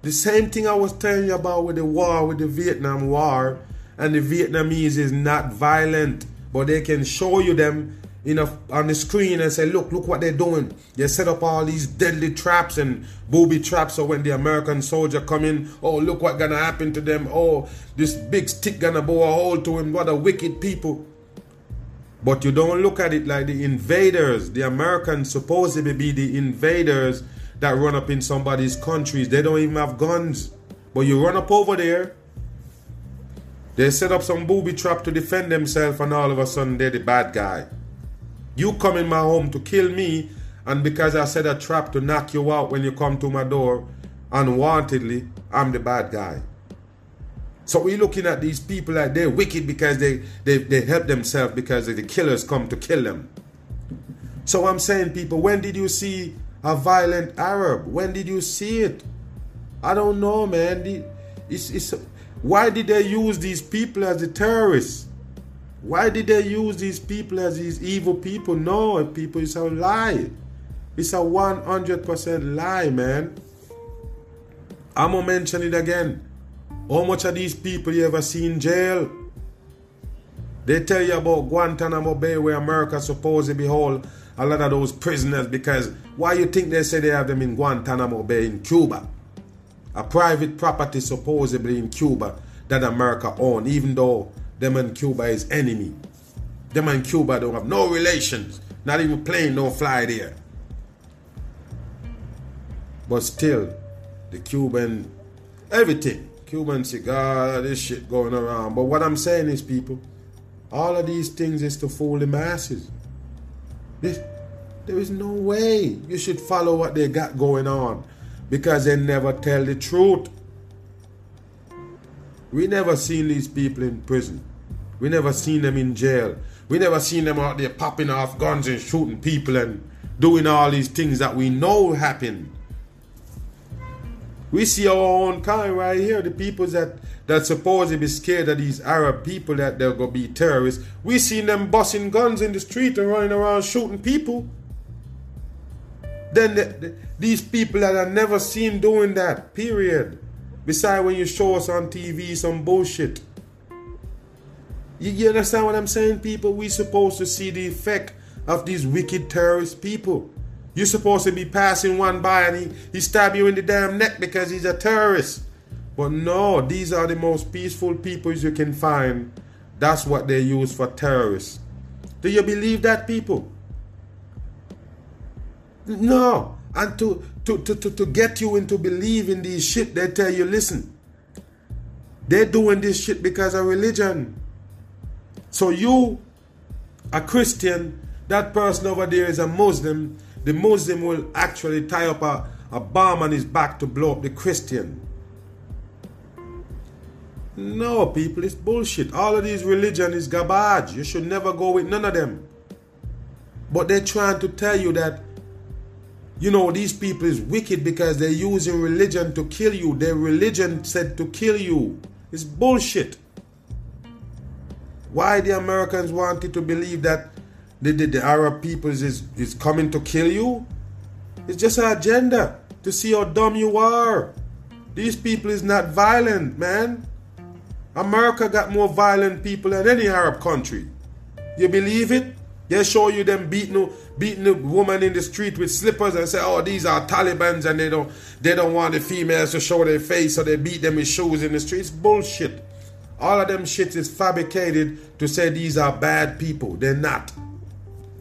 A: The same thing I was telling you about with the war, with the Vietnam War, and the Vietnamese is not violent, but they can show you them in a, on the screen and say, look, look what they're doing. They set up all these deadly traps and booby traps. So when the American soldier come in, oh, look what gonna happen to them. Oh, this big stick gonna bore a hole to him. What a wicked people. But you don't look at it like the invaders. The Americans supposedly be the invaders that run up in somebody's countries. They don't even have guns. But you run up over there, they set up some booby trap to defend themselves, and all of a sudden they're the bad guy. You come in my home to kill me, and because I set a trap to knock you out when you come to my door unwantedly, I'm the bad guy. So we're looking at these people like they're wicked because they, they, they help themselves because the killers come to kill them. So I'm saying, people, when did you see a violent Arab? When did you see it? I don't know, man. It's, it's, why did they use these people as the terrorists? Why did they use these people as these evil people? No, people, it's a lie. It's a 100% lie, man. I'm gonna mention it again. How much of these people you ever see in jail? They tell you about Guantanamo Bay where America supposedly hold a lot of those prisoners because why you think they say they have them in Guantanamo Bay in Cuba? A private property supposedly in Cuba that America own, even though them and Cuba is enemy. Them and Cuba don't have no relations. Not even plane don't fly there. But still, the Cuban, everything, Cuban cigar, this shit going around. But what I'm saying is, people, all of these things is to fool the masses. This, there is no way you should follow what they got going on because they never tell the truth. We never seen these people in prison. We never seen them in jail. We never seen them out there popping off guns and shooting people and doing all these things that we know happen. We see our own kind right here, the people that that supposedly be scared of these Arab people that they're gonna be terrorists. We seen them busting guns in the street and running around shooting people. Then the, the, these people that I never seen doing that, period. Besides when you show us on TV some bullshit. You, you understand what I'm saying, people? We supposed to see the effect of these wicked terrorist people. You're supposed to be passing one by and he, he stab you in the damn neck because he's a terrorist. But no, these are the most peaceful people you can find. That's what they use for terrorists. Do you believe that, people? No. And to, to, to, to, to get you into believing these shit, they tell you, listen, they're doing this shit because of religion. So you, a Christian, that person over there is a Muslim, the Muslim will actually tie up a, a bomb on his back to blow up the Christian. No, people, it's bullshit. All of these religion is garbage. You should never go with none of them. But they're trying to tell you that you know, these people is wicked because they're using religion to kill you. Their religion said to kill you. It's bullshit. Why the Americans wanted to believe that the, the, the Arab peoples is, is coming to kill you? It's just an agenda to see how dumb you are. These people is not violent, man. America got more violent people than any Arab country. You believe it? They show you them beating beating the woman in the street with slippers and say, "Oh, these are Taliban's," and they don't they don't want the females to show their face, so they beat them with shoes in the streets. Bullshit. All of them shit is fabricated to say these are bad people. They're not.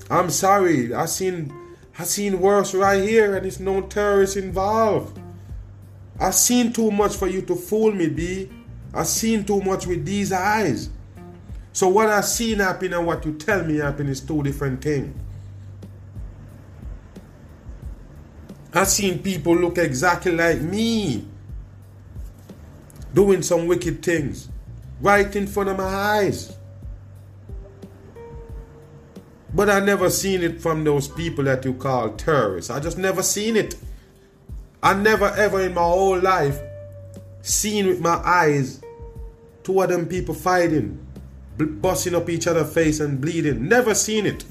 A: I'm sorry. I seen I seen worse right here, and it's no terrorists involved. I seen too much for you to fool me, B. I seen too much with these eyes. So what I seen happen and what you tell me happen is two different things. I seen people look exactly like me doing some wicked things right in front of my eyes. But I never seen it from those people that you call terrorists. I just never seen it. I never ever in my whole life seen with my eyes two of them people fighting busting up each other's face and bleeding. Never seen it.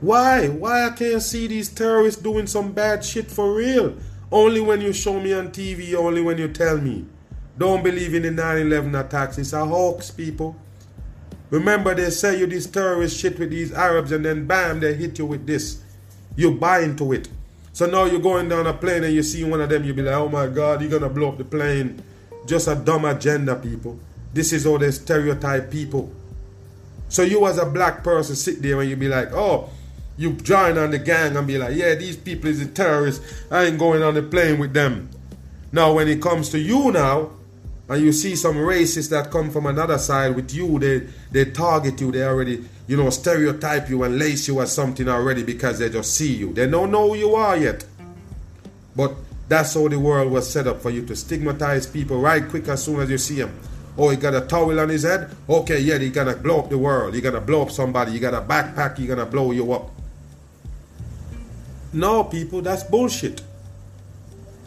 A: Why? Why I can't see these terrorists doing some bad shit for real? Only when you show me on TV, only when you tell me. Don't believe in the 9-11 attacks. It's a hoax, people. Remember they say you this terrorist shit with these Arabs and then bam, they hit you with this. You buy into it. So now you're going down a plane and you see one of them, you be like, oh my God, you're going to blow up the plane. Just a dumb agenda, people. This is how they stereotype people. So you as a black person sit there and you be like, oh, you join on the gang and be like, yeah, these people is the terrorists. I ain't going on the plane with them. Now when it comes to you now, and you see some racists that come from another side with you, they they target you, they already, you know, stereotype you and lace you as something already because they just see you. They don't know who you are yet. But that's how the world was set up for you to stigmatize people right quick as soon as you see them. Oh, he got a towel on his head? Okay, yeah, he gonna blow up the world. He gonna blow up somebody. You got a backpack, he gonna blow you up. No, people, that's bullshit.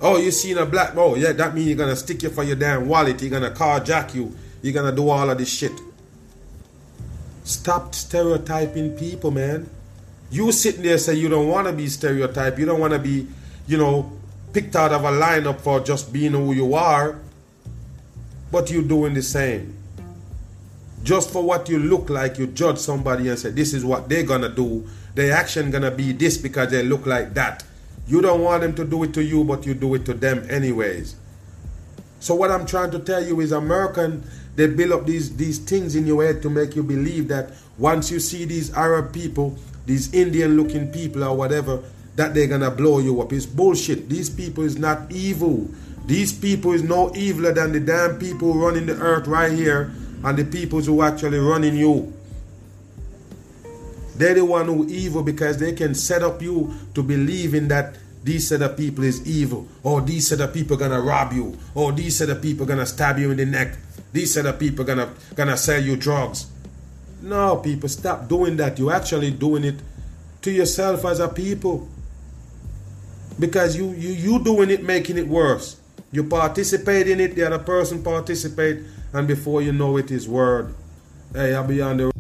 A: Oh, you seen a black oh yeah, that means you're gonna stick you for your damn wallet, you're gonna carjack you, you're gonna do all of this shit. Stop stereotyping people, man. You sitting there say you don't wanna be stereotyped, you don't wanna be, you know, picked out of a lineup for just being who you are, but you're doing the same. Just for what you look like, you judge somebody and say, this is what they're gonna do. Their action gonna be this because they look like that. You don't want them to do it to you, but you do it to them anyways. So what I'm trying to tell you is American, they build up these, these things in your head to make you believe that once you see these Arab people, these Indian looking people or whatever, that they're gonna blow you up. It's bullshit. These people is not evil. These people is no eviler than the damn people running the earth right here and the people who actually running you. They're the one who evil because they can set up you to believe in that these set of people is evil, or these set of people gonna rob you, or these set of people gonna stab you in the neck, these set of people gonna gonna sell you drugs. No, people, stop doing that. You're actually doing it to yourself as a people. Because you you you doing it, making it worse. You participate in it, the other person participate, and before you know it is word. Hey, I'll be on the